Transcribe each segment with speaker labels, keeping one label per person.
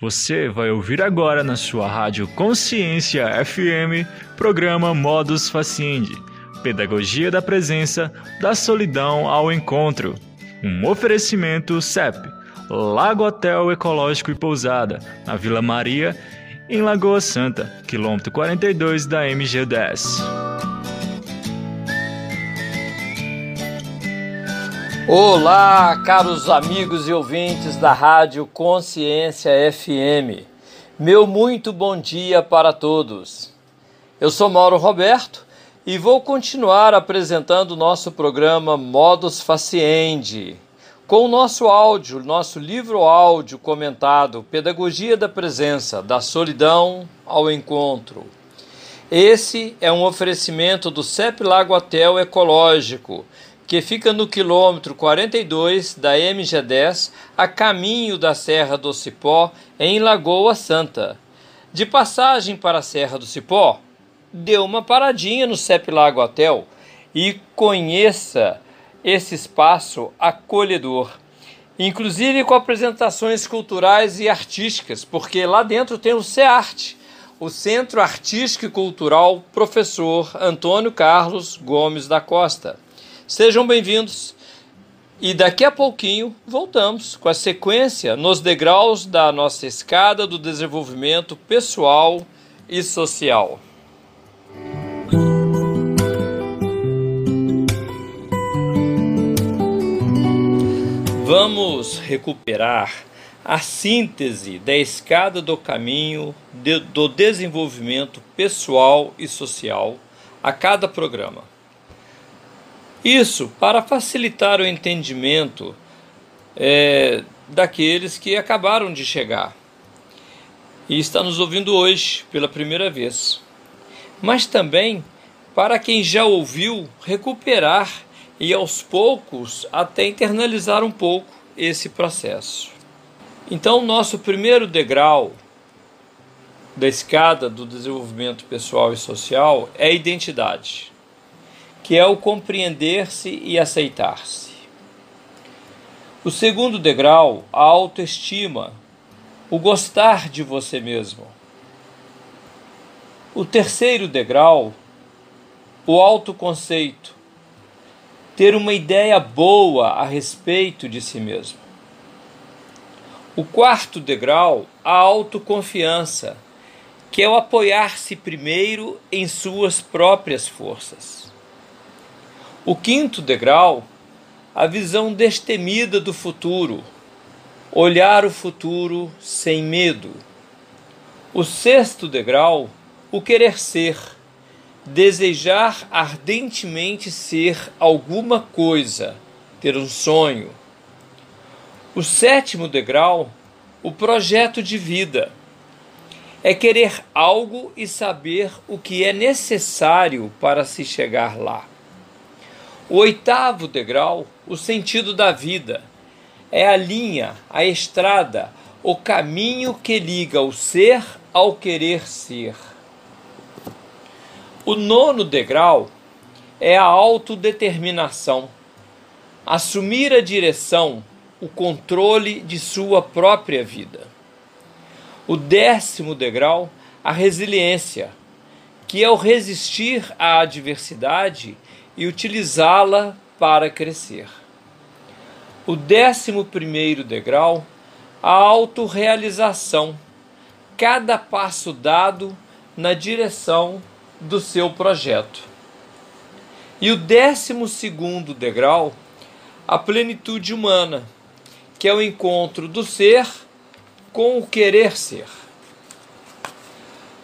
Speaker 1: Você vai ouvir agora na sua rádio Consciência FM, programa Modus Faciendi, Pedagogia da Presença, da Solidão ao Encontro. Um oferecimento CEP, Lago Hotel Ecológico e Pousada, na Vila Maria, em Lagoa Santa, quilômetro 42 da MG10.
Speaker 2: Olá, caros amigos e ouvintes da Rádio Consciência FM. Meu muito bom dia para todos. Eu sou Mauro Roberto e vou continuar apresentando o nosso programa Modus Faciendi, com o nosso áudio, nosso livro áudio comentado Pedagogia da Presença, da Solidão ao Encontro. Esse é um oferecimento do CEP Lago Hotel Ecológico que fica no quilômetro 42 da MG10, a caminho da Serra do Cipó, em Lagoa Santa. De passagem para a Serra do Cipó, dê uma paradinha no CEP Lago Hotel e conheça esse espaço acolhedor, inclusive com apresentações culturais e artísticas, porque lá dentro tem o CEARTE, o Centro Artístico e Cultural Professor Antônio Carlos Gomes da Costa. Sejam bem-vindos. E daqui a pouquinho voltamos com a sequência nos degraus da nossa escada do desenvolvimento pessoal e social. Vamos recuperar a síntese da escada do caminho de, do desenvolvimento pessoal e social a cada programa. Isso para facilitar o entendimento é, daqueles que acabaram de chegar. E está nos ouvindo hoje pela primeira vez, mas também para quem já ouviu recuperar e aos poucos até internalizar um pouco esse processo. Então, nosso primeiro degrau da escada do desenvolvimento pessoal e social é a identidade que é o compreender-se e aceitar-se. O segundo degrau, a autoestima, o gostar de você mesmo. O terceiro degrau, o autoconceito, ter uma ideia boa a respeito de si mesmo. O quarto degrau, a autoconfiança, que é o apoiar-se primeiro em suas próprias forças. O quinto degrau, a visão destemida do futuro, olhar o futuro sem medo. O sexto degrau, o querer ser, desejar ardentemente ser alguma coisa, ter um sonho. O sétimo degrau, o projeto de vida, é querer algo e saber o que é necessário para se chegar lá. O oitavo degrau, o sentido da vida, é a linha, a estrada, o caminho que liga o ser ao querer ser. O nono degrau é a autodeterminação, assumir a direção, o controle de sua própria vida. O décimo degrau, a resiliência, que é o resistir à adversidade e utilizá-la para crescer. O décimo primeiro degrau, a autorrealização, cada passo dado na direção do seu projeto. E o décimo segundo degrau, a plenitude humana, que é o encontro do ser com o querer ser.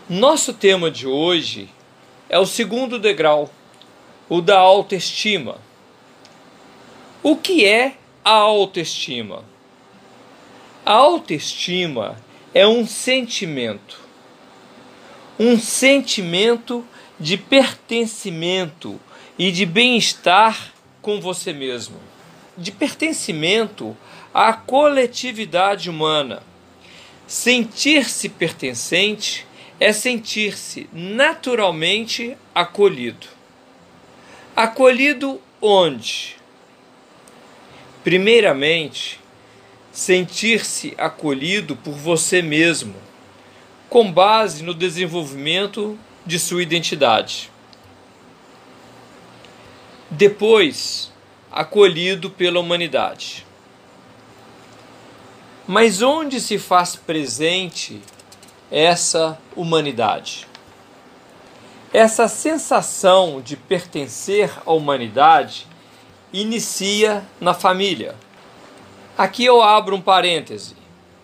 Speaker 2: Nosso tema de hoje é o segundo degrau, o da autoestima. O que é a autoestima? A autoestima é um sentimento, um sentimento de pertencimento e de bem-estar com você mesmo, de pertencimento à coletividade humana. Sentir-se pertencente é sentir-se naturalmente acolhido. Acolhido onde? Primeiramente, sentir-se acolhido por você mesmo, com base no desenvolvimento de sua identidade. Depois, acolhido pela humanidade. Mas onde se faz presente essa humanidade? Essa sensação de pertencer à humanidade inicia na família. Aqui eu abro um parêntese.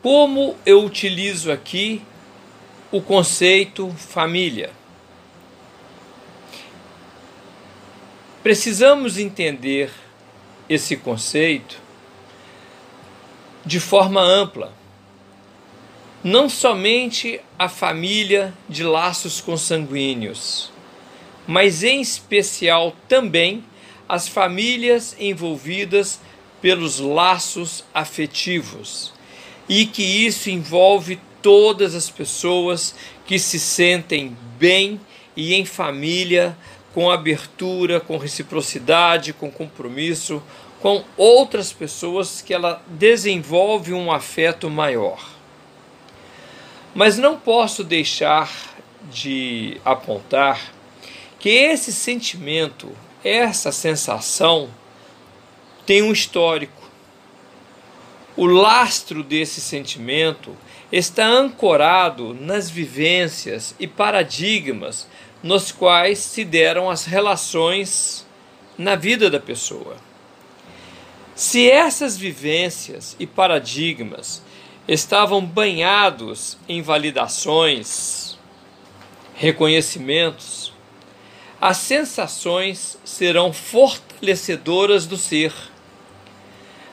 Speaker 2: Como eu utilizo aqui o conceito família? Precisamos entender esse conceito de forma ampla. Não somente a família de laços consanguíneos, mas em especial também as famílias envolvidas pelos laços afetivos e que isso envolve todas as pessoas que se sentem bem e em família, com abertura, com reciprocidade, com compromisso com outras pessoas que ela desenvolve um afeto maior. Mas não posso deixar de apontar que esse sentimento essa sensação tem um histórico. O lastro desse sentimento está ancorado nas vivências e paradigmas nos quais se deram as relações na vida da pessoa. Se essas vivências e paradigmas estavam banhados em validações, reconhecimentos, as sensações serão fortalecedoras do ser.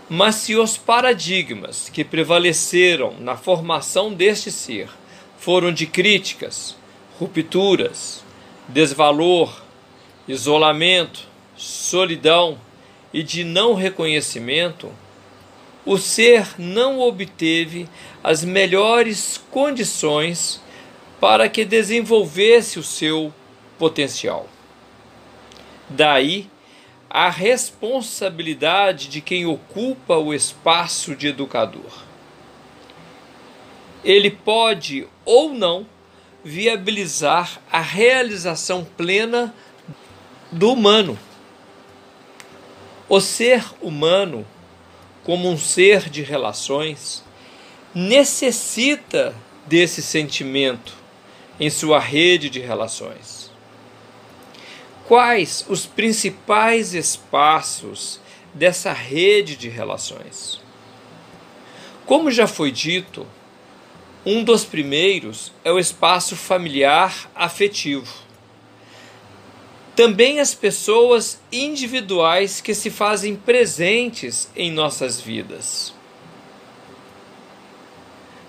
Speaker 2: Mas se os paradigmas que prevaleceram na formação deste ser foram de críticas, rupturas, desvalor, isolamento, solidão e de não reconhecimento, o ser não obteve as melhores condições para que desenvolvesse o seu potencial. Daí a responsabilidade de quem ocupa o espaço de educador. Ele pode ou não viabilizar a realização plena do humano. O ser humano, como um ser de relações, necessita desse sentimento em sua rede de relações quais os principais espaços dessa rede de relações. Como já foi dito, um dos primeiros é o espaço familiar afetivo. Também as pessoas individuais que se fazem presentes em nossas vidas.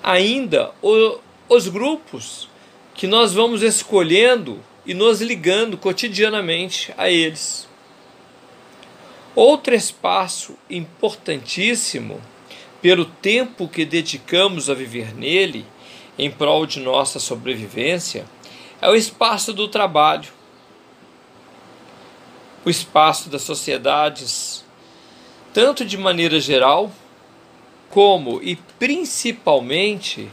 Speaker 2: Ainda o, os grupos que nós vamos escolhendo e nos ligando cotidianamente a eles. Outro espaço importantíssimo, pelo tempo que dedicamos a viver nele, em prol de nossa sobrevivência, é o espaço do trabalho, o espaço das sociedades, tanto de maneira geral, como e principalmente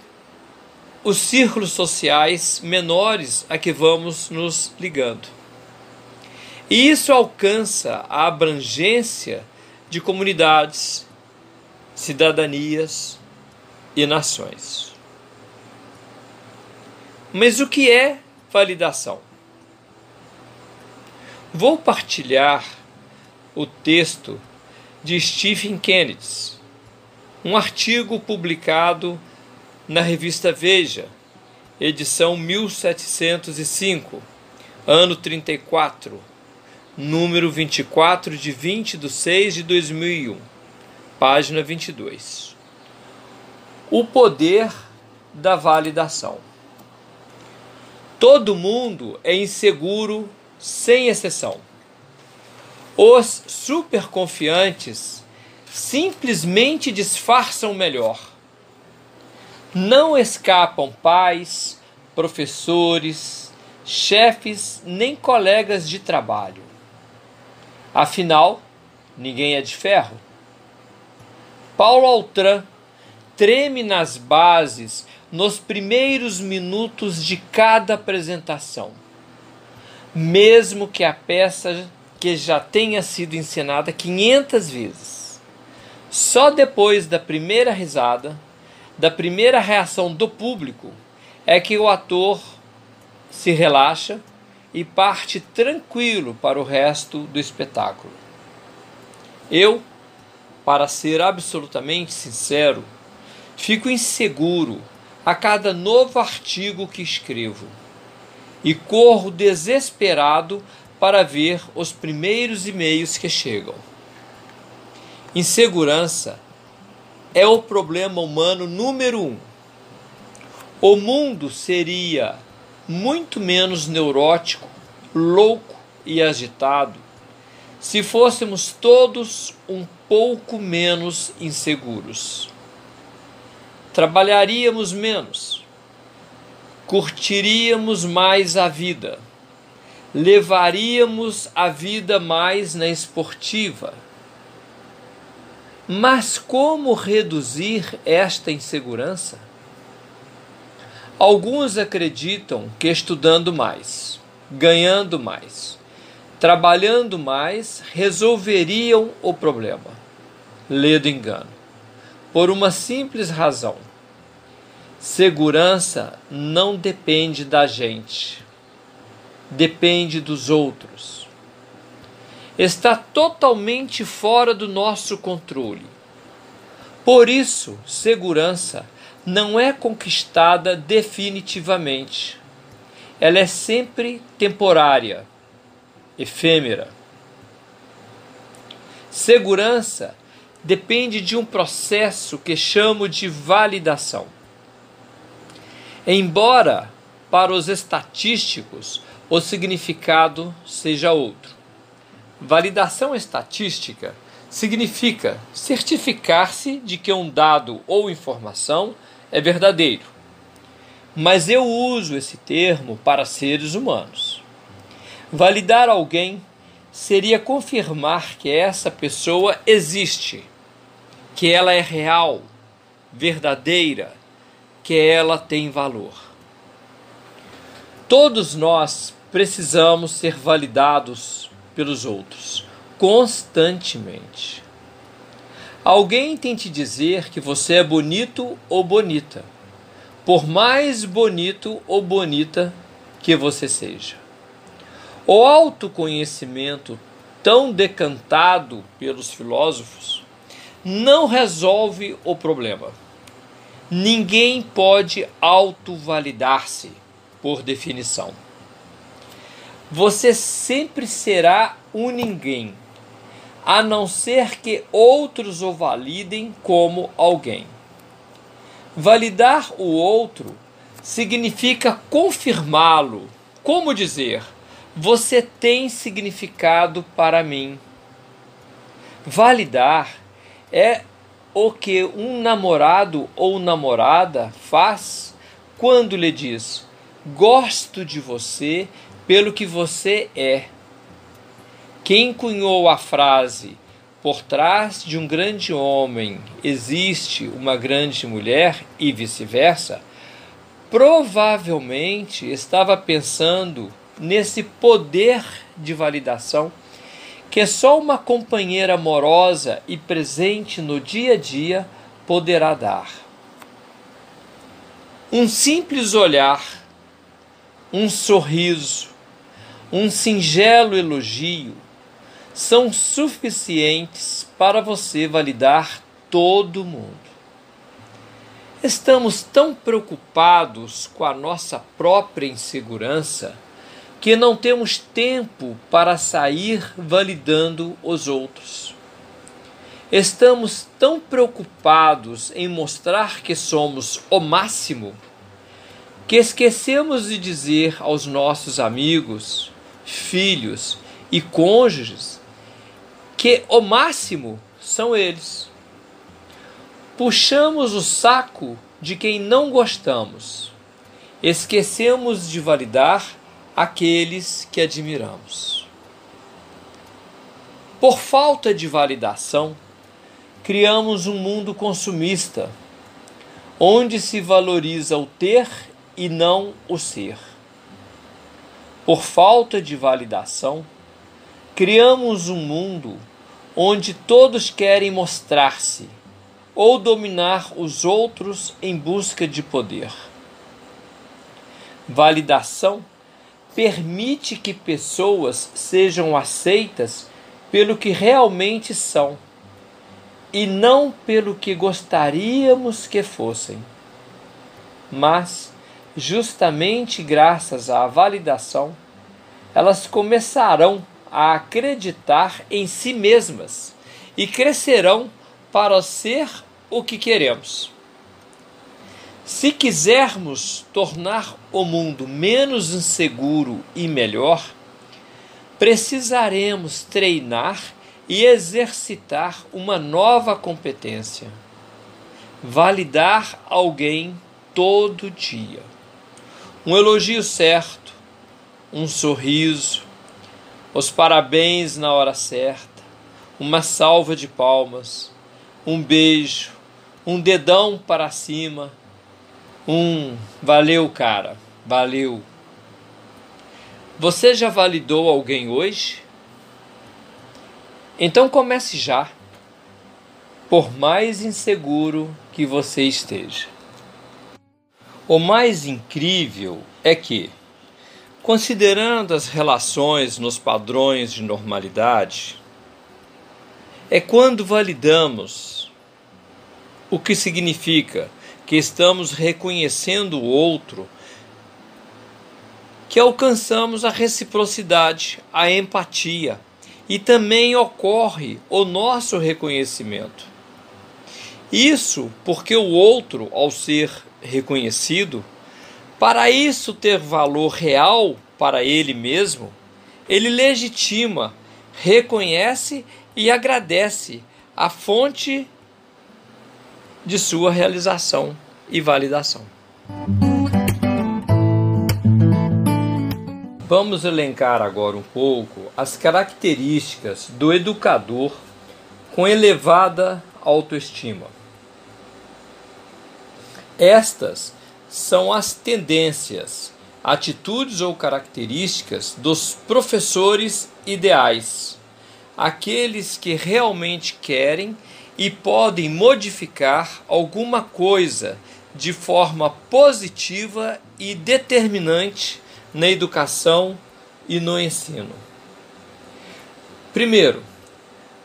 Speaker 2: os círculos sociais menores a que vamos nos ligando. E isso alcança a abrangência de comunidades, cidadanias e nações. Mas o que é validação? Vou partilhar o texto de Stephen Kennedy, um artigo publicado na revista Veja, edição 1705, ano 34, número 24 de 20 de 6 de 2001, página 22. O poder da validação. Todo mundo é inseguro, sem exceção. Os superconfiantes simplesmente disfarçam melhor não escapam pais, professores, chefes nem colegas de trabalho. Afinal, ninguém é de ferro. Paulo Altran, treme nas bases nos primeiros minutos de cada apresentação, mesmo que a peça que já tenha sido encenada 500 vezes. Só depois da primeira risada, da primeira reação do público, é que o ator se relaxa e parte tranquilo para o resto do espetáculo. Eu, para ser absolutamente sincero, fico inseguro a cada novo artigo que escrevo e corro desesperado para ver os primeiros e-mails que chegam. Insegurança é o problema humano número um. O mundo seria muito menos neurótico, louco e agitado se fôssemos todos um pouco menos inseguros. Trabalharíamos menos, curtiríamos mais a vida, levaríamos a vida mais na esportiva. Mas como reduzir esta insegurança? Alguns acreditam que estudando mais, ganhando mais, trabalhando mais, resolveriam o problema. Lê do engano. Por uma simples razão: segurança não depende da gente, depende dos outros. Está totalmente fora do nosso controle. Por isso, segurança não é conquistada definitivamente. Ela é sempre temporária, efêmera. Segurança depende de um processo que chamo de validação. Embora para os estatísticos o significado seja outro. Validação estatística significa certificar-se de que um dado ou informação é verdadeiro. Mas eu uso esse termo para seres humanos. Validar alguém seria confirmar que essa pessoa existe, que ela é real, verdadeira, que ela tem valor. Todos nós precisamos ser validados pelos outros constantemente. Alguém tem te dizer que você é bonito ou bonita, por mais bonito ou bonita que você seja. O autoconhecimento, tão decantado pelos filósofos, não resolve o problema. Ninguém pode autovalidar-se, por definição. Você sempre será um ninguém a não ser que outros o validem como alguém. Validar o outro significa confirmá-lo, como dizer, você tem significado para mim. Validar é o que um namorado ou namorada faz quando lhe diz: Gosto de você pelo que você é. Quem cunhou a frase por trás de um grande homem existe uma grande mulher e vice-versa, provavelmente estava pensando nesse poder de validação que só uma companheira amorosa e presente no dia a dia poderá dar. Um simples olhar, um sorriso, um singelo elogio, são suficientes para você validar todo mundo. Estamos tão preocupados com a nossa própria insegurança que não temos tempo para sair validando os outros. Estamos tão preocupados em mostrar que somos o máximo que esquecemos de dizer aos nossos amigos, filhos e cônjuges que o máximo são eles. Puxamos o saco de quem não gostamos, esquecemos de validar aqueles que admiramos. Por falta de validação, criamos um mundo consumista, onde se valoriza o ter e não o ser. Por falta de validação, criamos um mundo onde todos querem mostrar-se ou dominar os outros em busca de poder. Validação permite que pessoas sejam aceitas pelo que realmente são e não pelo que gostaríamos que fossem. Mas, justamente graças à validação, elas começarão a acreditar em si mesmas e crescerão para ser o que queremos. Se quisermos tornar o mundo menos inseguro e melhor, precisaremos treinar e exercitar uma nova competência: validar alguém todo dia. Um elogio certo, um sorriso, os parabéns na hora certa, uma salva de palmas, um beijo, um dedão para cima, um valeu, cara, valeu. Você já validou alguém hoje? Então comece já, por mais inseguro que você esteja. O mais incrível é que, considerando as relações nos padrões de normalidade, é quando validamos o que significa que estamos reconhecendo o outro que alcançamos a reciprocidade, a empatia e também ocorre o nosso reconhecimento. Isso porque o outro, ao ser reconhecido, para isso ter valor real para ele mesmo, ele legitima, reconhece e agradece a fonte de sua realização e validação. Vamos elencar agora um pouco as características do educador com elevada autoestima. Estas são as tendências, atitudes ou características dos professores ideais, aqueles que realmente querem e podem modificar alguma coisa de forma positiva e determinante na educação e no ensino. Primeiro,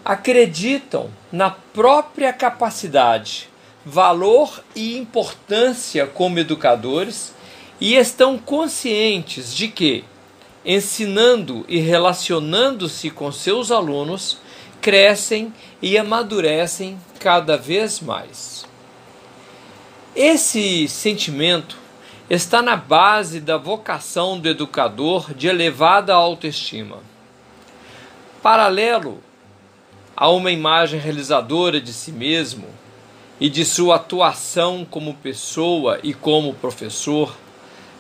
Speaker 2: acreditam na própria capacidade, valor e importância como educadores e estão conscientes de que, ensinando e relacionando-se com seus alunos, crescem e amadurecem cada vez mais. Esse sentimento está na base da vocação do educador de elevada autoestima. Paralelo a uma imagem realizadora de si mesmo e de sua atuação como pessoa e como professor,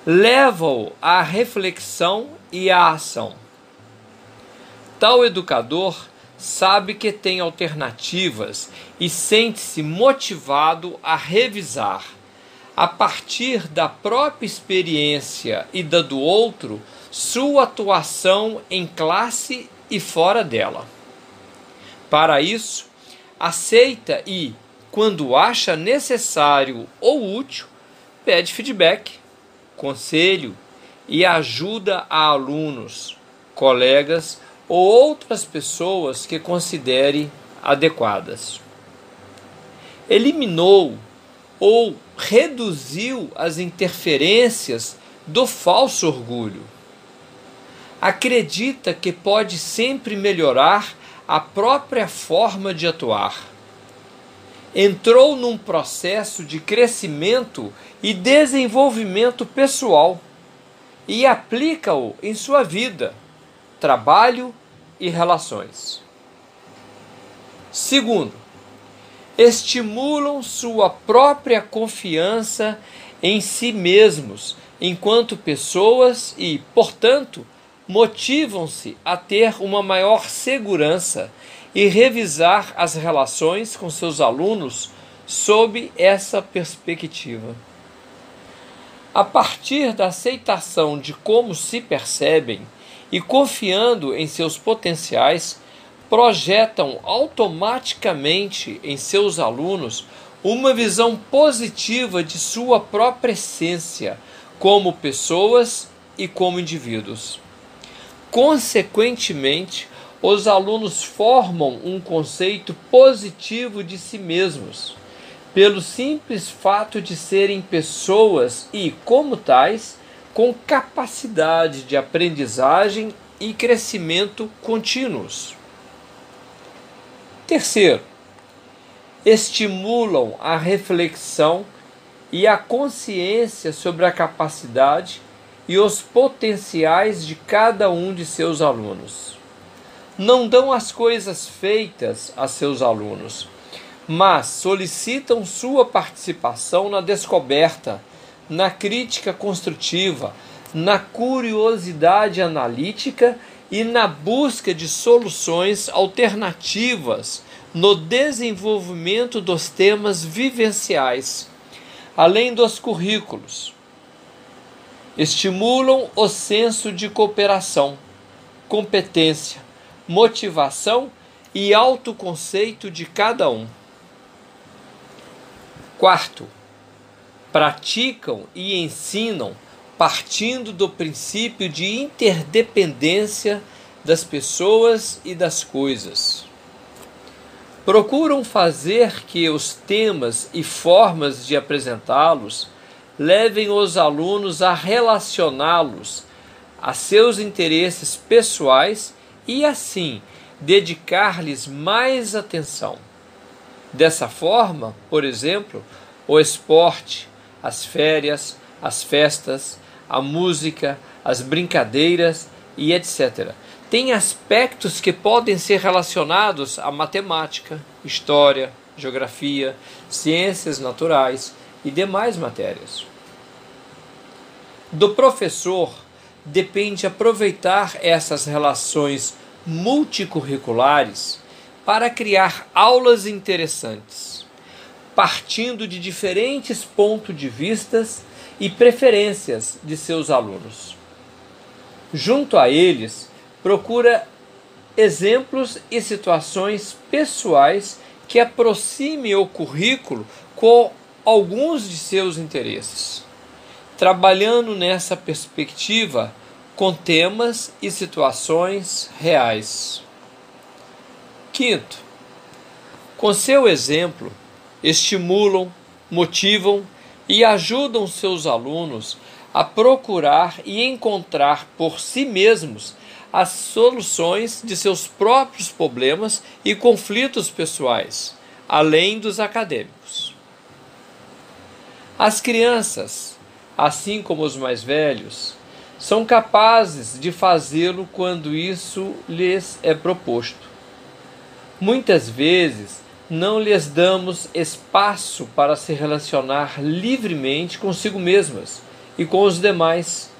Speaker 2: leva-o à reflexão e à ação. Tal educador sabe que tem alternativas e sente-se motivado a revisar a partir da própria experiência e da do outro, sua atuação em classe e fora dela. Para isso, aceita e, quando acha necessário ou útil, pede feedback, conselho e ajuda a alunos, colegas ou outras pessoas que considere adequadas. Eliminou ou reduziu as interferências do falso orgulho. Acredita que pode sempre melhorar a própria forma de atuar. Entrou num processo de crescimento e desenvolvimento pessoal e aplica-o em sua vida, trabalho e relações. Segundo, estimulam sua própria confiança em si mesmos enquanto pessoas e, portanto, motivam-se a ter uma maior segurança e revisar as relações com seus alunos sob essa perspectiva. A partir da aceitação de como se percebem e confiando em seus potenciais, projetam automaticamente em seus alunos uma visão positiva de sua própria essência como pessoas e como indivíduos. Consequentemente, os alunos formam um conceito positivo de si mesmos, pelo simples fato de serem pessoas e, como tais, com capacidade de aprendizagem e crescimento contínuos. Terceiro, estimulam a reflexão e a consciência sobre a capacidade e os potenciais de cada um de seus alunos. Não dão as coisas feitas a seus alunos, mas solicitam sua participação na descoberta, na crítica construtiva, na curiosidade analítica e na busca de soluções alternativas no desenvolvimento dos temas vivenciais, além dos currículos. Estimulam o senso de cooperação, competência, motivação e autoconceito de cada um. Quarto, praticam e ensinam partindo do princípio de interdependência das pessoas e das coisas. Procuram fazer que os temas e formas de apresentá-los levem os alunos a relacioná-los a seus interesses pessoais e, assim, dedicar-lhes mais atenção. Dessa forma, por exemplo, o esporte, as férias, as festas, a música, as brincadeiras e etc. Tem aspectos que podem ser relacionados à matemática, história, geografia, ciências naturais e demais matérias. Do professor depende aproveitar essas relações multicurriculares para criar aulas interessantes, partindo de diferentes pontos de vistas e preferências de seus alunos. Junto a eles, procura exemplos e situações pessoais que aproximem o currículo com alguns de seus interesses, trabalhando nessa perspectiva com temas e situações reais. Quinto, com seu exemplo, estimulam, motivam e ajudam seus alunos a procurar e encontrar por si mesmos as soluções de seus próprios problemas e conflitos pessoais, além dos acadêmicos. As crianças, assim como os mais velhos, são capazes de fazê-lo quando isso lhes é proposto. Muitas vezes não lhes damos espaço para se relacionar livremente consigo mesmas e com os demais,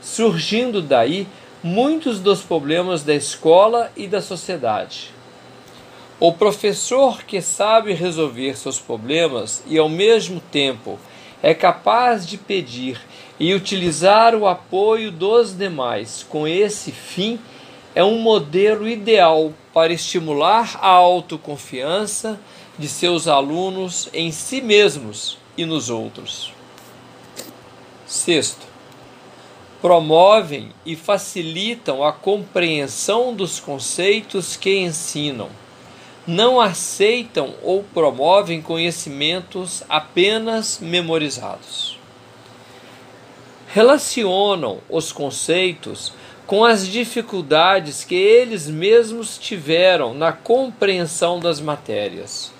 Speaker 2: surgindo daí muitos dos problemas da escola e da sociedade. O professor que sabe resolver seus problemas e ao mesmo tempo é capaz de pedir e utilizar o apoio dos demais com esse fim é um modelo ideal para estimular a autoconfiança de seus alunos em si mesmos e nos outros. Sexto, promovem e facilitam a compreensão dos conceitos que ensinam. Não aceitam ou promovem conhecimentos apenas memorizados. Relacionam os conceitos com as dificuldades que eles mesmos tiveram na compreensão das matérias.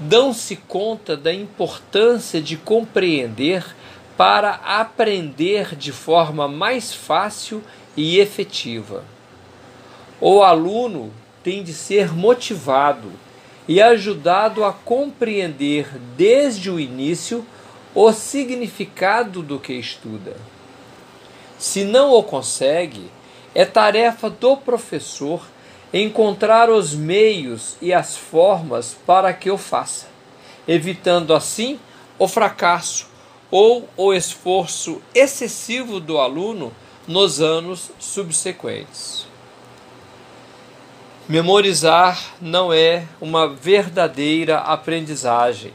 Speaker 2: Dão-se conta da importância de compreender para aprender de forma mais fácil e efetiva. O aluno tem de ser motivado e ajudado a compreender desde o início o significado do que estuda. Se não o consegue, é tarefa do professor encontrar os meios e as formas para que o faça, evitando assim o fracasso ou o esforço excessivo do aluno nos anos subsequentes. Memorizar não é uma verdadeira aprendizagem.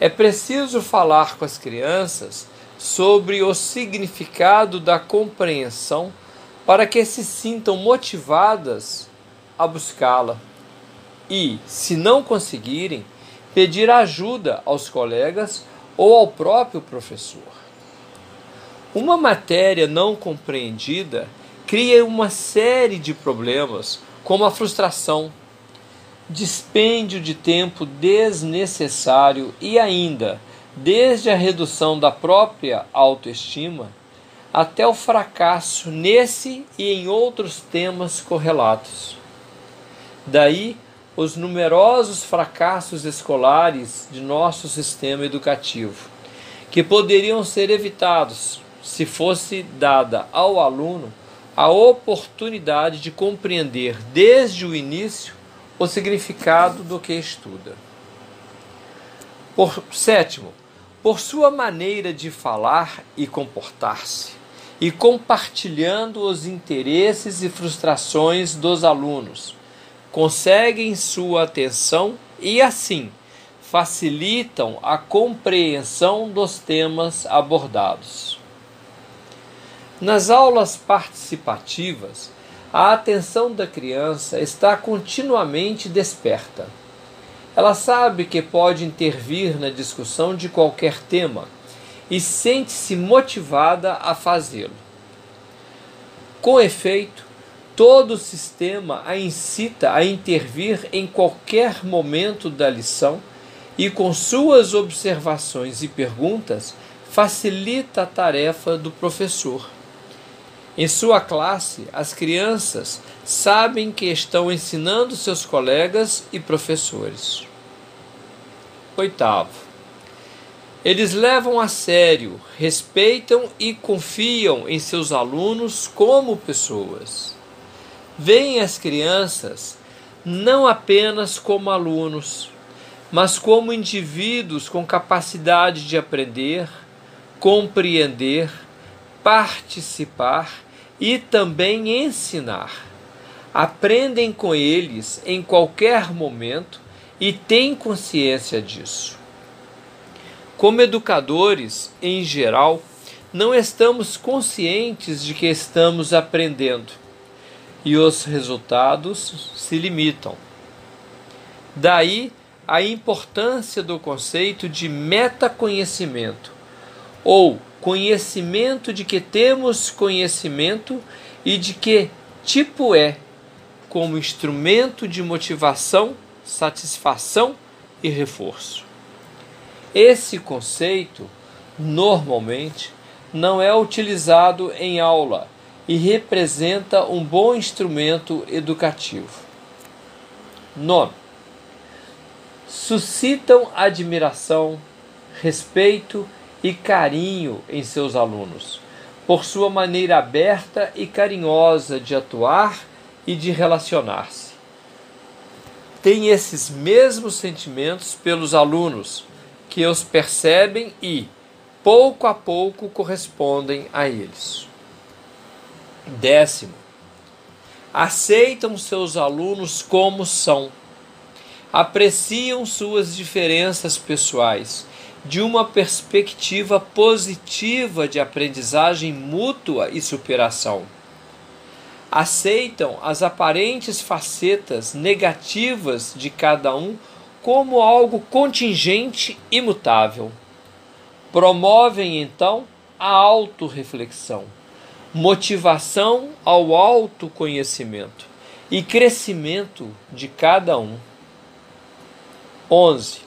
Speaker 2: É preciso falar com as crianças sobre o significado da compreensão para que se sintam motivadas a buscá-la. E, se não conseguirem, pedir ajuda aos colegas ou ao próprio professor. Uma matéria não compreendida cria uma série de problemas, como a frustração, dispêndio de tempo desnecessário e ainda, desde a redução da própria autoestima até o fracasso nesse e em outros temas correlatos. Daí os numerosos fracassos escolares de nosso sistema educativo, que poderiam ser evitados se fosse dada ao aluno a oportunidade de compreender desde o início o significado do que estuda. Por sétimo, por sua maneira de falar e comportar-se, e compartilhando os interesses e frustrações dos alunos, conseguem sua atenção e, assim, facilitam a compreensão dos temas abordados. Nas aulas participativas, a atenção da criança está continuamente desperta. Ela sabe que pode intervir na discussão de qualquer tema e sente-se motivada a fazê-lo. Com efeito, Todo o sistema a incita a intervir em qualquer momento da lição e, com suas observações e perguntas, facilita a tarefa do professor. Em sua classe, as crianças sabem que estão ensinando seus colegas e professores. Oitavo, eles levam a sério, respeitam e confiam em seus alunos como pessoas veem as crianças não apenas como alunos, mas como indivíduos com capacidade de aprender, compreender, participar e também ensinar. Aprendem com eles em qualquer momento e têm consciência disso. Como educadores, em geral, não estamos conscientes de que estamos aprendendo e os resultados se limitam. Daí a importância do conceito de metaconhecimento, ou conhecimento de que temos conhecimento e de que tipo é, como instrumento de motivação, satisfação e reforço. Esse conceito, normalmente, não é utilizado em aula e representa um bom instrumento educativo. Nono, suscitam admiração, respeito e carinho em seus alunos, por sua maneira aberta e carinhosa de atuar e de relacionar-se. Tem esses mesmos sentimentos pelos alunos, que os percebem e, pouco a pouco, correspondem a eles. Décimo, aceitam seus alunos como são, apreciam suas diferenças pessoais de uma perspectiva positiva de aprendizagem mútua e superação. Aceitam as aparentes facetas negativas de cada um como algo contingente e mutável. Promovem então a autorreflexão motivação ao autoconhecimento e crescimento de cada um. 11.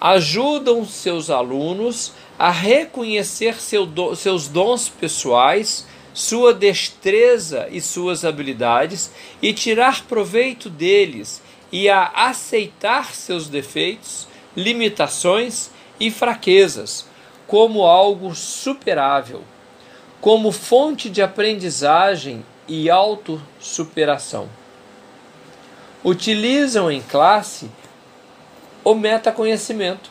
Speaker 2: Ajudam seus alunos a reconhecer seu do, seus dons pessoais, sua destreza e suas habilidades e tirar proveito deles e a aceitar seus defeitos, limitações e fraquezas como algo superável como fonte de aprendizagem e autossuperação. Utilizam em classe o metaconhecimento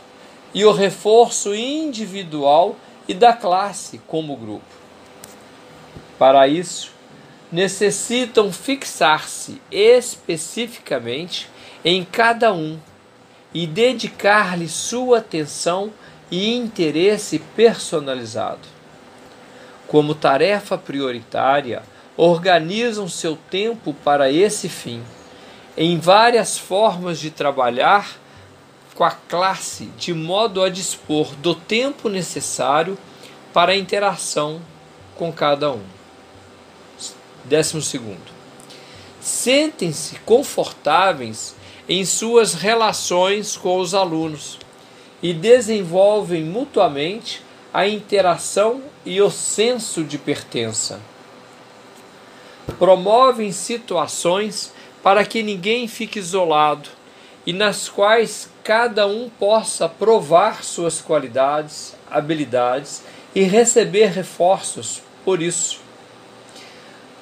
Speaker 2: e o reforço individual e da classe como grupo. Para isso, necessitam fixar-se especificamente em cada um e dedicar-lhe sua atenção e interesse personalizado. Como tarefa prioritária, organizam seu tempo para esse fim, em várias formas de trabalhar com a classe de modo a dispor do tempo necessário para a interação com cada um. Décimo segundo. Sentem-se confortáveis em suas relações com os alunos e desenvolvem mutuamente a interação e o senso de pertença. Promovem situações para que ninguém fique isolado e nas quais cada um possa provar suas qualidades, habilidades e receber reforços por isso.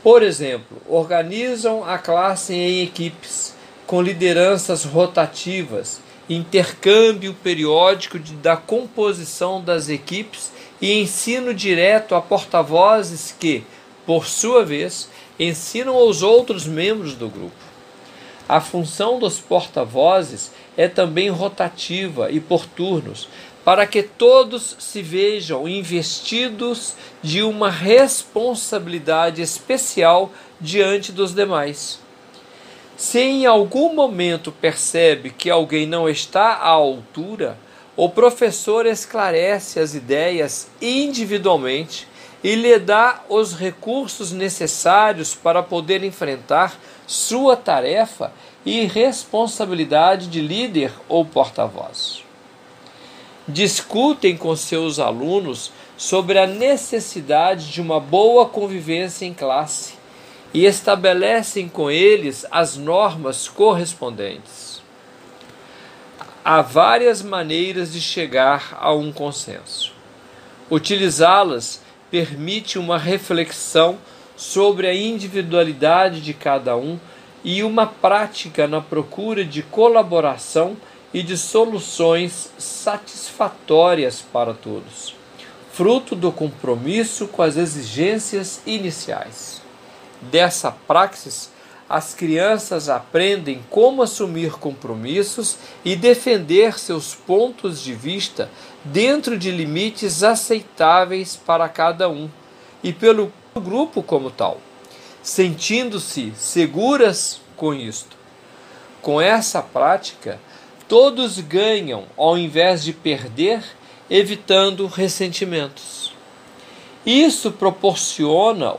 Speaker 2: Por exemplo, organizam a classe em equipes, com lideranças rotativas, intercâmbio periódico de, da composição das equipes e ensino direto a porta-vozes que, por sua vez, ensinam aos outros membros do grupo. A função dos porta-vozes é também rotativa e por turnos, para que todos se vejam investidos de uma responsabilidade especial diante dos demais. Se em algum momento percebe que alguém não está à altura, o professor esclarece as ideias individualmente e lhe dá os recursos necessários para poder enfrentar sua tarefa e responsabilidade de líder ou porta-voz. Discutem com seus alunos sobre a necessidade de uma boa convivência em classe e estabelecem com eles as normas correspondentes. Há várias maneiras de chegar a um consenso. Utilizá-las permite uma reflexão sobre a individualidade de cada um e uma prática na procura de colaboração e de soluções satisfatórias para todos, fruto do compromisso com as exigências iniciais. Dessa praxis, as crianças aprendem como assumir compromissos e defender seus pontos de vista dentro de limites aceitáveis para cada um e pelo grupo como tal, sentindo-se seguras com isto. Com essa prática, todos ganham ao invés de perder, evitando ressentimentos. Isso proporciona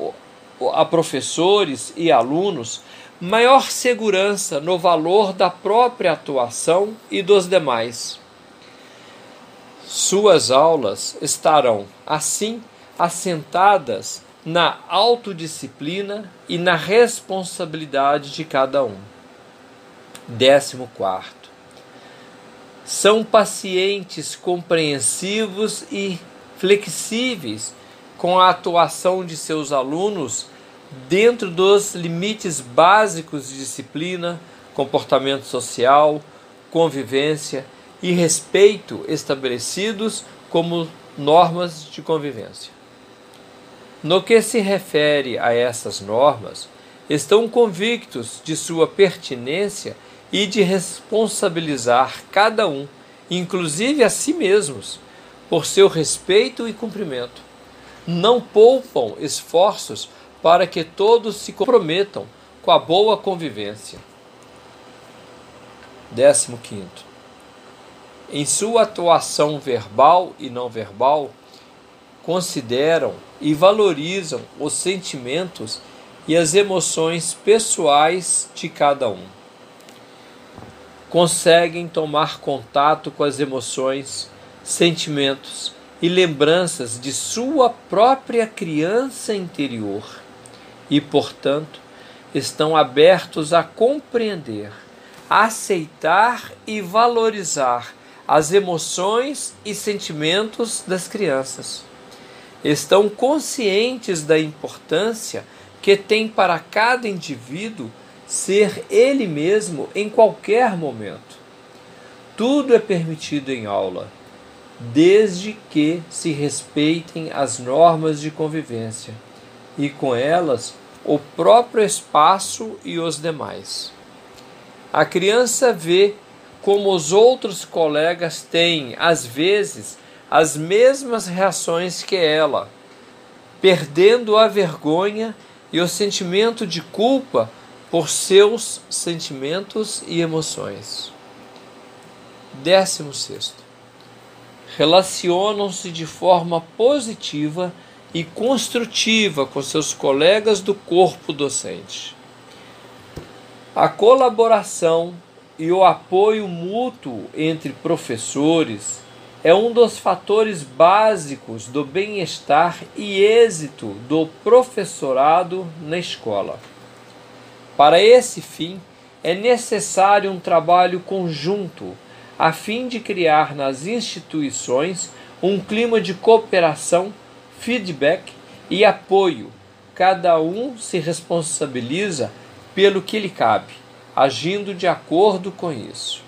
Speaker 2: a professores e alunos maior segurança no valor da própria atuação e dos demais. Suas aulas estarão, assim, assentadas na autodisciplina e na responsabilidade de cada um. Décimo quarto. São pacientes, compreensivos e flexíveis com a atuação de seus alunos dentro dos limites básicos de disciplina, comportamento social, convivência e respeito estabelecidos como normas de convivência. No que se refere a essas normas, estão convictos de sua pertinência e de responsabilizar cada um, inclusive a si mesmos, por seu respeito e cumprimento. Não poupam esforços para que todos se comprometam com a boa convivência. 15. Em sua atuação verbal e não verbal, consideram e valorizam os sentimentos e as emoções pessoais de cada um. Conseguem tomar contato com as emoções, sentimentos e lembranças de sua própria criança interior e, portanto, estão abertos a compreender, aceitar e valorizar as emoções e sentimentos das crianças. Estão conscientes da importância que tem para cada indivíduo ser ele mesmo em qualquer momento. Tudo é permitido em aula, desde que se respeitem as normas de convivência e com elas o próprio espaço e os demais. A criança vê como os outros colegas têm, às vezes, as mesmas reações que ela, perdendo a vergonha e o sentimento de culpa por seus sentimentos e emoções. Décimo sexto. Relacionam-se de forma positiva e construtiva com seus colegas do corpo docente. A colaboração e o apoio mútuo entre professores é um dos fatores básicos do bem-estar e êxito do professorado na escola. Para esse fim, é necessário um trabalho conjunto a fim de criar nas instituições um clima de cooperação, feedback e apoio. Cada um se responsabiliza pelo que lhe cabe, agindo de acordo com isso.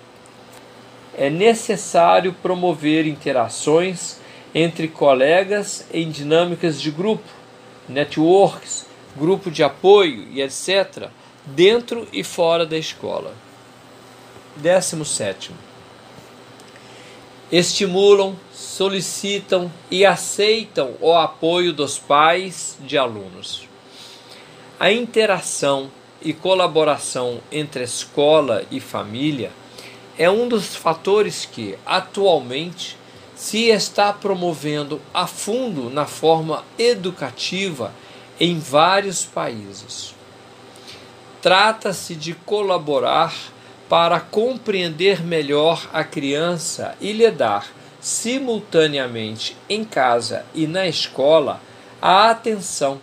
Speaker 2: É necessário promover interações entre colegas em dinâmicas de grupo, networks, grupo de apoio e etc., dentro e fora da escola. 17. Estimulam, solicitam e aceitam o apoio dos pais de alunos. A interação e colaboração entre escola e família é um dos fatores que, atualmente, se está promovendo a fundo na forma educativa em vários países. Trata-se de colaborar para compreender melhor a criança e lhe dar, simultaneamente em casa e na escola, a atenção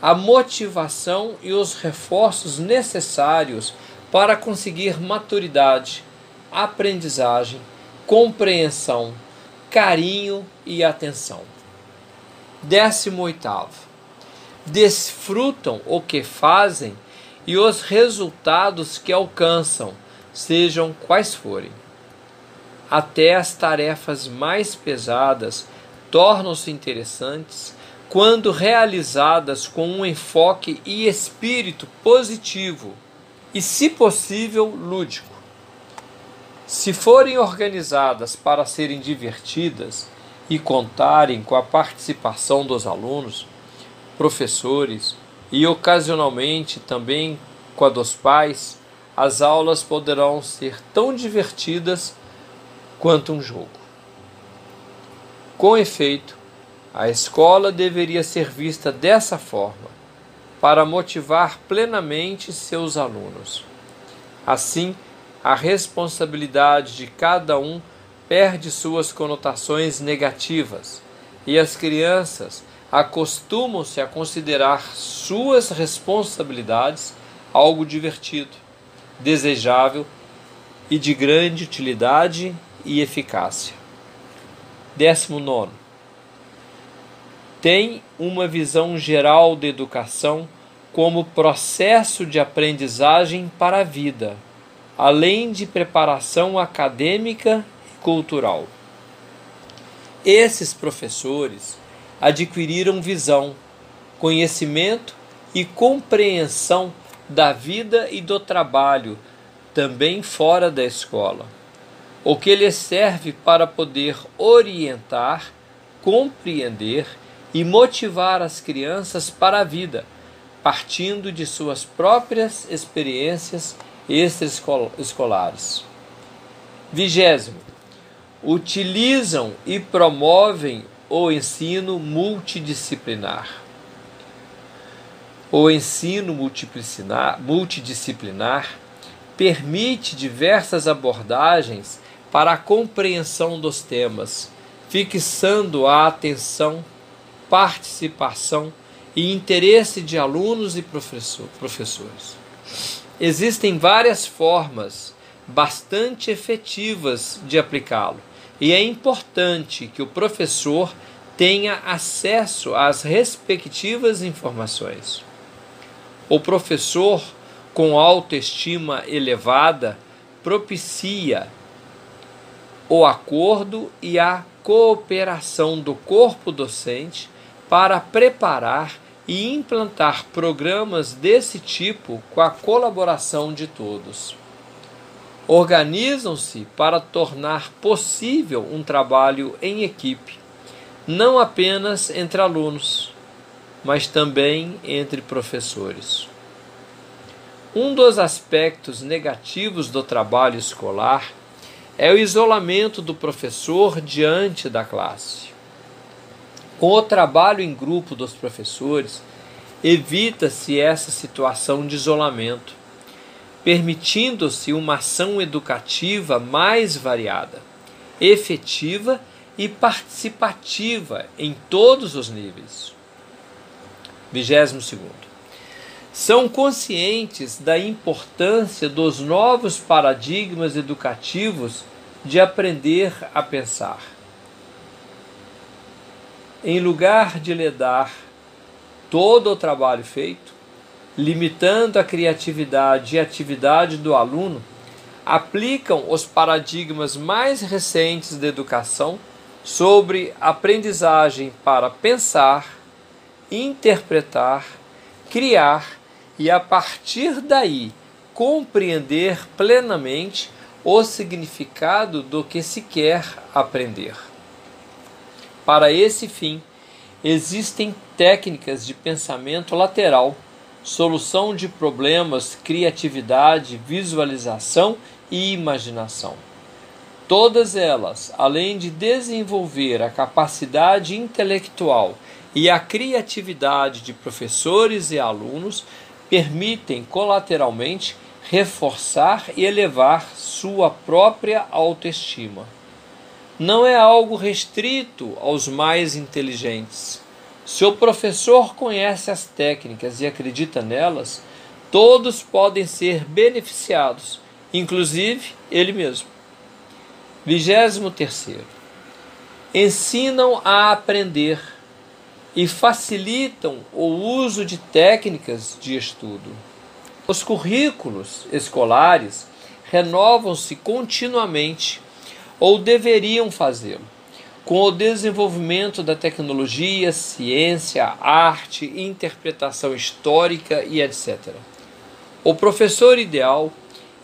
Speaker 2: a motivação e os reforços necessários para conseguir maturidade, aprendizagem, compreensão, carinho e atenção. 18. Desfrutam o que fazem e os resultados que alcançam, sejam quais forem. Até as tarefas mais pesadas tornam-se interessantes quando realizadas com um enfoque e espírito positivo e, se possível, lúdico. Se forem organizadas para serem divertidas e contarem com a participação dos alunos, professores e ocasionalmente também com a dos pais, as aulas poderão ser tão divertidas quanto um jogo. Com efeito, a escola deveria ser vista dessa forma, para motivar plenamente seus alunos. Assim, a responsabilidade de cada um perde suas conotações negativas e as crianças acostumam-se a considerar suas responsabilidades algo divertido, desejável e de grande utilidade e eficácia. 19 tem uma visão geral da educação como processo de aprendizagem para a vida, além de preparação acadêmica e cultural. Esses professores adquiriram visão, conhecimento e compreensão da vida e do trabalho também fora da escola, o que lhes serve para poder orientar, compreender e motivar as crianças para a vida, partindo de suas próprias experiências extraescolares. Vigésimo, utilizam e promovem o ensino multidisciplinar. O ensino multidisciplinar permite diversas abordagens para a compreensão dos temas, fixando a atenção participação e interesse de alunos e professor, professores. Existem várias formas bastante efetivas de aplicá-lo e é importante que o professor tenha acesso às respectivas informações. O professor com autoestima elevada propicia o acordo e a cooperação do corpo docente para preparar e implantar programas desse tipo com a colaboração de todos. Organizam-se para tornar possível um trabalho em equipe, não apenas entre alunos, mas também entre professores. Um dos aspectos negativos do trabalho escolar é o isolamento do professor diante da classe. Com o trabalho em grupo dos professores, evita-se essa situação de isolamento, permitindo-se uma ação educativa mais variada, efetiva e participativa em todos os níveis. 22 são conscientes da importância dos novos paradigmas educativos de aprender a pensar. Em lugar de lhe dar todo o trabalho feito, limitando a criatividade e atividade do aluno, aplicam os paradigmas mais recentes da educação sobre aprendizagem para pensar, interpretar, criar e a partir daí compreender plenamente o significado do que se quer aprender. Para esse fim, existem técnicas de pensamento lateral, solução de problemas, criatividade, visualização e imaginação. Todas elas, além de desenvolver a capacidade intelectual e a criatividade de professores e alunos, permitem colateralmente reforçar e elevar sua própria autoestima. Não é algo restrito aos mais inteligentes. Se o professor conhece as técnicas e acredita nelas, todos podem ser beneficiados, inclusive ele mesmo. 23. Ensinam a aprender e facilitam o uso de técnicas de estudo. Os currículos escolares renovam-se continuamente ou deveriam fazê-lo, com o desenvolvimento da tecnologia, ciência, arte, interpretação histórica e etc. O professor ideal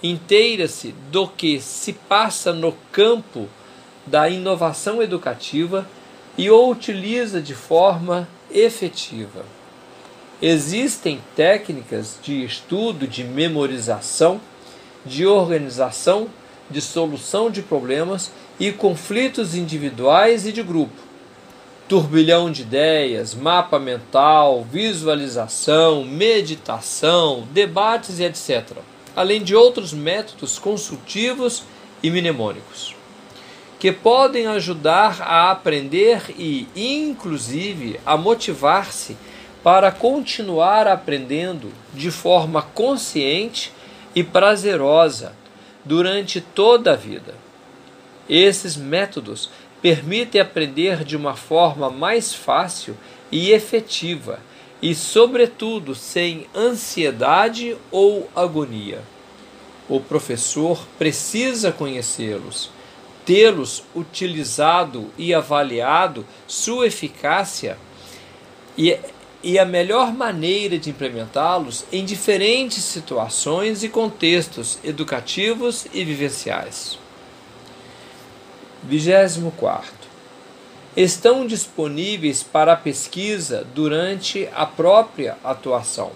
Speaker 2: inteira-se do que se passa no campo da inovação educativa e o utiliza de forma efetiva. Existem técnicas de estudo, de memorização, de organização, de solução de problemas e conflitos individuais e de grupo. Turbilhão de ideias, mapa mental, visualização, meditação, debates e etc. Além de outros métodos consultivos e mnemônicos que podem ajudar a aprender e, inclusive, a motivar-se para continuar aprendendo de forma consciente e prazerosa durante toda a vida. Esses métodos permitem aprender de uma forma mais fácil e efetiva e, sobretudo, sem ansiedade ou agonia. O professor precisa conhecê-los tê-los utilizado e avaliado sua eficácia e, e a melhor maneira de implementá-los em diferentes situações e contextos educativos e vivenciais. 24. Estão disponíveis para pesquisa durante a própria atuação.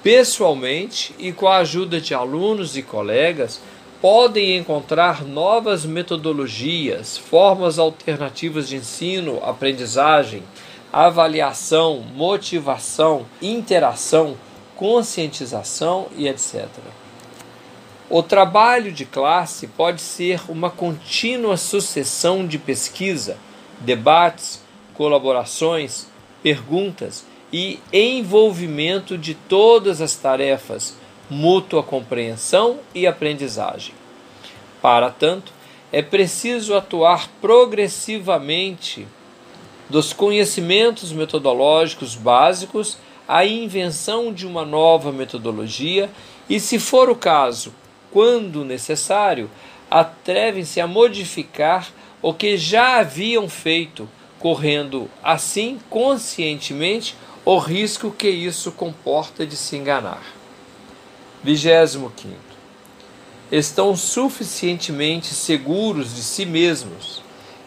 Speaker 2: Pessoalmente e com a ajuda de alunos e colegas, podem encontrar novas metodologias, formas alternativas de ensino, aprendizagem, avaliação, motivação, interação, conscientização e etc. O trabalho de classe pode ser uma contínua sucessão de pesquisa, debates, colaborações, perguntas e envolvimento de todas as tarefas mútua compreensão e aprendizagem. Para tanto, é preciso atuar progressivamente dos conhecimentos metodológicos básicos à invenção de uma nova metodologia e, se for o caso, quando necessário, atrevem-se a modificar o que já haviam feito, correndo assim conscientemente o risco que isso comporta de se enganar. 25. Estão suficientemente seguros de si mesmos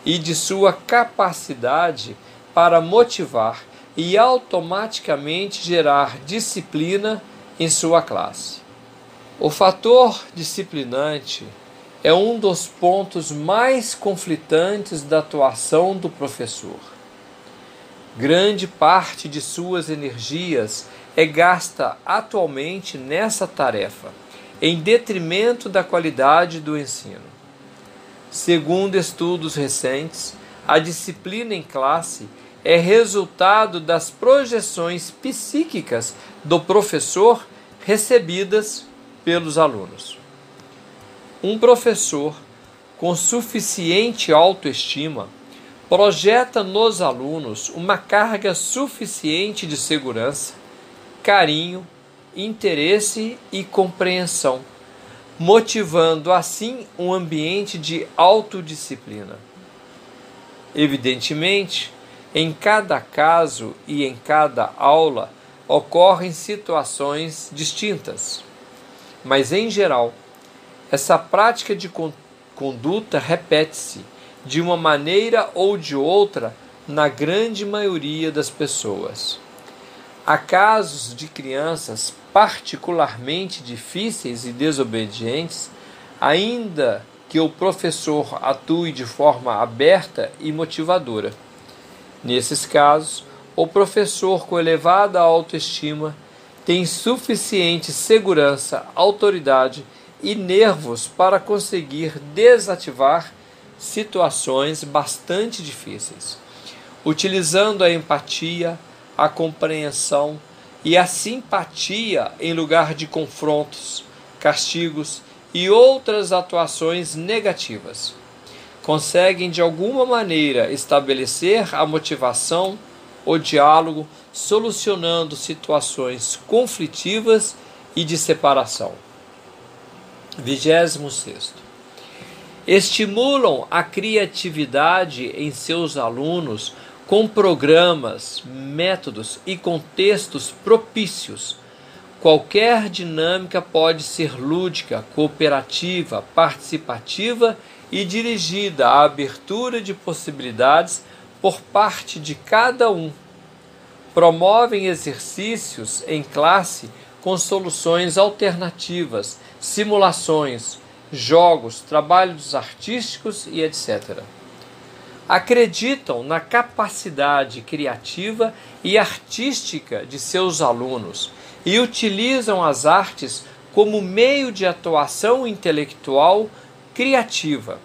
Speaker 2: e de sua capacidade para motivar e automaticamente gerar disciplina em sua classe. O fator disciplinante é um dos pontos mais conflitantes da atuação do professor. Grande parte de suas energias é gasta atualmente nessa tarefa, em detrimento da qualidade do ensino. Segundo estudos recentes, a disciplina em classe é resultado das projeções psíquicas do professor recebidas pelos alunos. Um professor com suficiente autoestima projeta nos alunos uma carga suficiente de segurança, carinho, interesse e compreensão, motivando assim um ambiente de autodisciplina. Evidentemente, em cada caso e em cada aula ocorrem situações distintas, mas em geral, essa prática de conduta repete-se de uma maneira ou de outra na grande maioria das pessoas. Há casos de crianças particularmente difíceis e desobedientes, ainda que o professor atue de forma aberta e motivadora. Nesses casos, o professor com elevada autoestima tem suficiente segurança, autoridade e nervos para conseguir desativar situações bastante difíceis, utilizando a empatia, a compreensão e a simpatia em lugar de confrontos, castigos e outras atuações negativas conseguem de alguma maneira estabelecer a motivação, o diálogo, solucionando situações conflitivas e de separação. 26. Estimulam a criatividade em seus alunos com programas, métodos e contextos propícios. Qualquer dinâmica pode ser lúdica, cooperativa, participativa e dirigida à abertura de possibilidades por parte de cada um. Promovem exercícios em classe com soluções alternativas, simulações, jogos, trabalhos artísticos e etc. Acreditam na capacidade criativa e artística de seus alunos e utilizam as artes como meio de atuação intelectual criativa.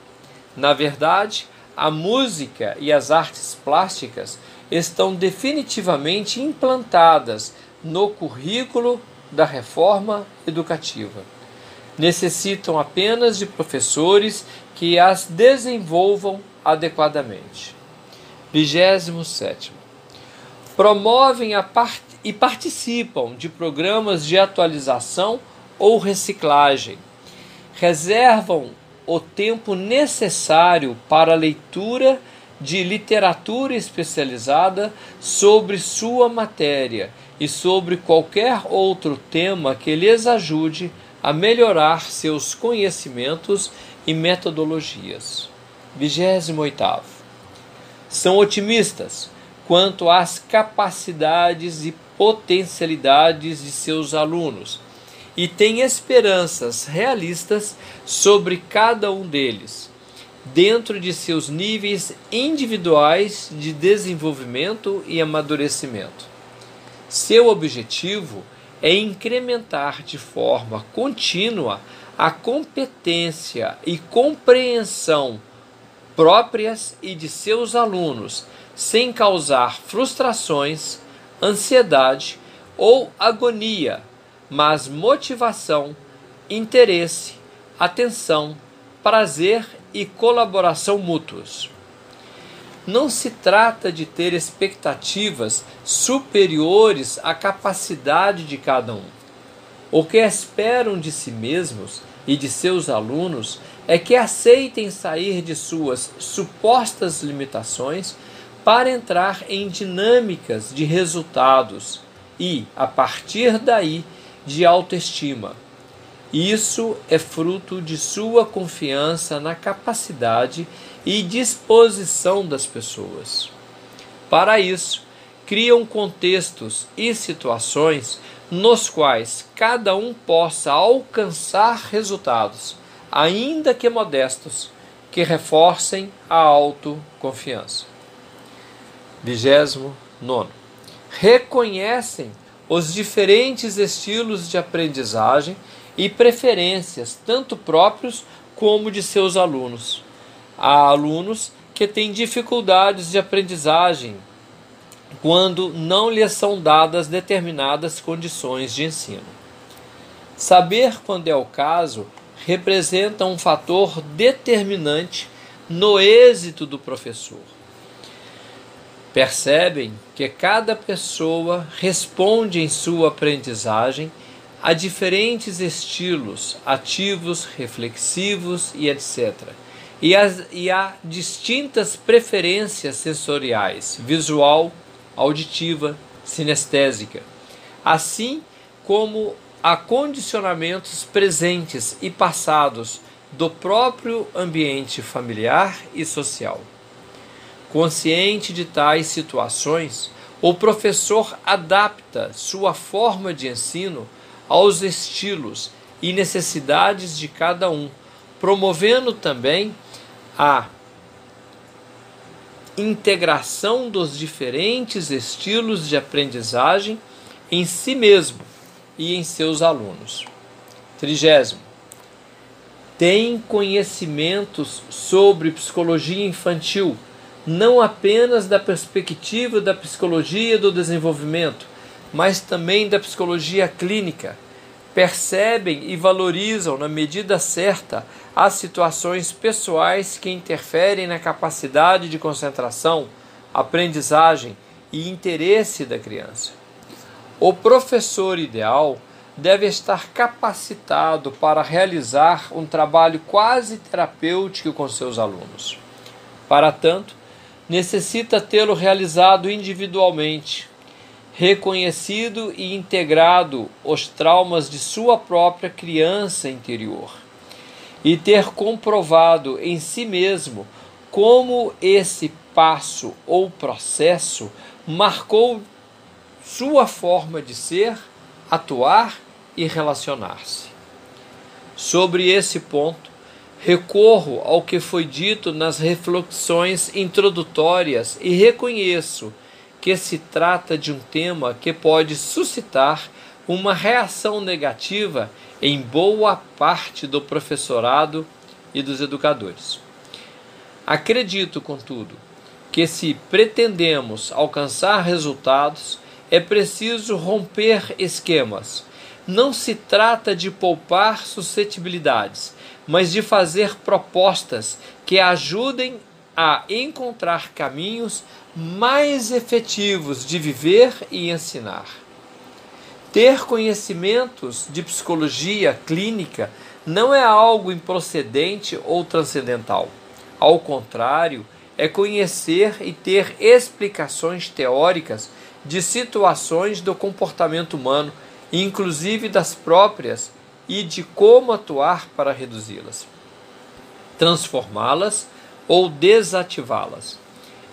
Speaker 2: Na verdade, a música e as artes plásticas estão definitivamente implantadas no currículo da reforma educativa. Necessitam apenas de professores que as desenvolvam adequadamente. 27. Promovem part e participam de programas de atualização ou reciclagem. Reservam o tempo necessário para a leitura de literatura especializada sobre sua matéria e sobre qualquer outro tema que lhes ajude a melhorar seus conhecimentos e metodologias. 28. São otimistas quanto às capacidades e potencialidades de seus alunos e tem esperanças realistas sobre cada um deles, dentro de seus níveis individuais de desenvolvimento e amadurecimento. Seu objetivo é incrementar de forma contínua a competência e compreensão próprias e de seus alunos, sem causar frustrações, ansiedade ou agonia mas motivação, interesse, atenção, prazer e colaboração mútuos. Não se trata de ter expectativas superiores à capacidade de cada um. O que esperam de si mesmos e de seus alunos é que aceitem sair de suas supostas limitações para entrar em dinâmicas de resultados e, a partir daí, de autoestima. Isso é fruto de sua confiança na capacidade e disposição das pessoas. Para isso, criam contextos e situações nos quais cada um possa alcançar resultados, ainda que modestos, que reforcem a autoconfiança. 29. Reconhecem os diferentes estilos de aprendizagem e preferências, tanto próprios como de seus alunos. Há alunos que têm dificuldades de aprendizagem quando não lhes são dadas determinadas condições de ensino. Saber quando é o caso representa um fator determinante no êxito do professor. Percebem que cada pessoa responde em sua aprendizagem a diferentes estilos ativos, reflexivos e etc. E, as, e há distintas preferências sensoriais, visual, auditiva, sinestésica, assim como há condicionamentos presentes e passados do próprio ambiente familiar e social. Consciente de tais situações, o professor adapta sua forma de ensino aos estilos e necessidades de cada um, promovendo também a integração dos diferentes estilos de aprendizagem em si mesmo e em seus alunos. Trigésimo. Tem conhecimentos sobre psicologia infantil, não apenas da perspectiva da psicologia do desenvolvimento, mas também da psicologia clínica. Percebem e valorizam, na medida certa, as situações pessoais que interferem na capacidade de concentração, aprendizagem e interesse da criança. O professor ideal deve estar capacitado para realizar um trabalho quase terapêutico com seus alunos. Para tanto, necessita tê-lo realizado individualmente, reconhecido e integrado os traumas de sua própria criança interior e ter comprovado em si mesmo como esse passo ou processo marcou sua forma de ser, atuar e relacionar-se. Sobre esse ponto, recorro ao que foi dito nas reflexões introdutórias e reconheço que se trata de um tema que pode suscitar uma reação negativa em boa parte do professorado e dos educadores. Acredito, contudo, que se pretendemos alcançar resultados, é preciso romper esquemas. Não se trata de poupar suscetibilidades, mas de fazer propostas que ajudem a encontrar caminhos mais efetivos de viver e ensinar. Ter conhecimentos de psicologia clínica não é algo improcedente ou transcendental. Ao contrário, é conhecer e ter explicações teóricas de situações do comportamento humano, inclusive das próprias, e de como atuar para reduzi-las, transformá-las ou desativá-las.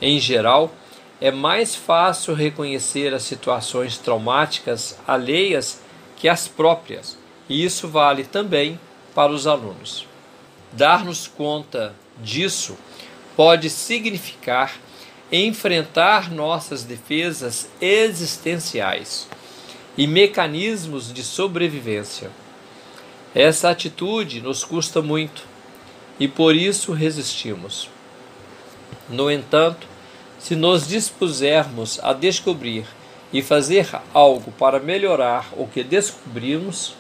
Speaker 2: Em geral, é mais fácil reconhecer as situações traumáticas alheias que as próprias, e isso vale também para os alunos. Dar-nos conta disso pode significar enfrentar nossas defesas existenciais e mecanismos de sobrevivência. Essa atitude nos custa muito e por isso resistimos. No entanto, se nos dispusermos a descobrir e fazer algo para melhorar o que descobrimos,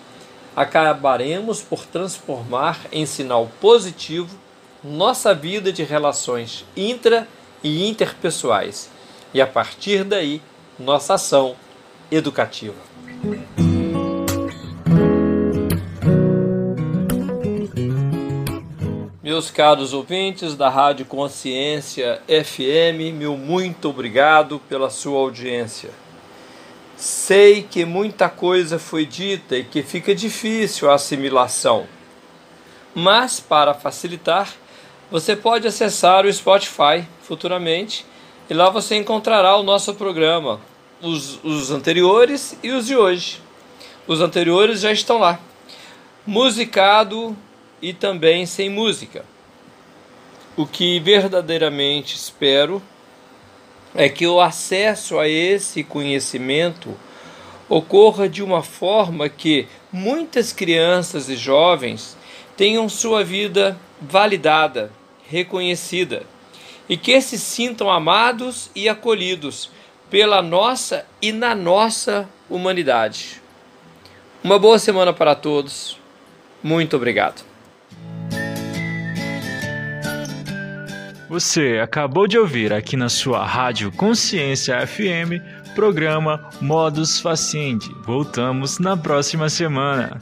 Speaker 2: acabaremos por transformar em sinal positivo nossa vida de relações intra e interpessoais e, a partir daí, nossa ação educativa. Meus caros ouvintes da Rádio Consciência FM, meu muito obrigado pela sua audiência. Sei que muita coisa foi dita e que fica difícil a assimilação, mas para facilitar, você pode acessar o Spotify futuramente e lá você encontrará o nosso programa, os, os anteriores e os de hoje. Os anteriores já estão lá, musicado e também sem música. O que verdadeiramente espero é que o acesso a esse conhecimento ocorra de uma forma que muitas crianças e jovens tenham sua vida validada, reconhecida e que se sintam amados e acolhidos pela nossa e na nossa humanidade. Uma boa semana para todos. Muito obrigado.
Speaker 1: Você acabou de ouvir aqui na sua Rádio Consciência FM, programa Modus Faciendi. Voltamos na próxima semana.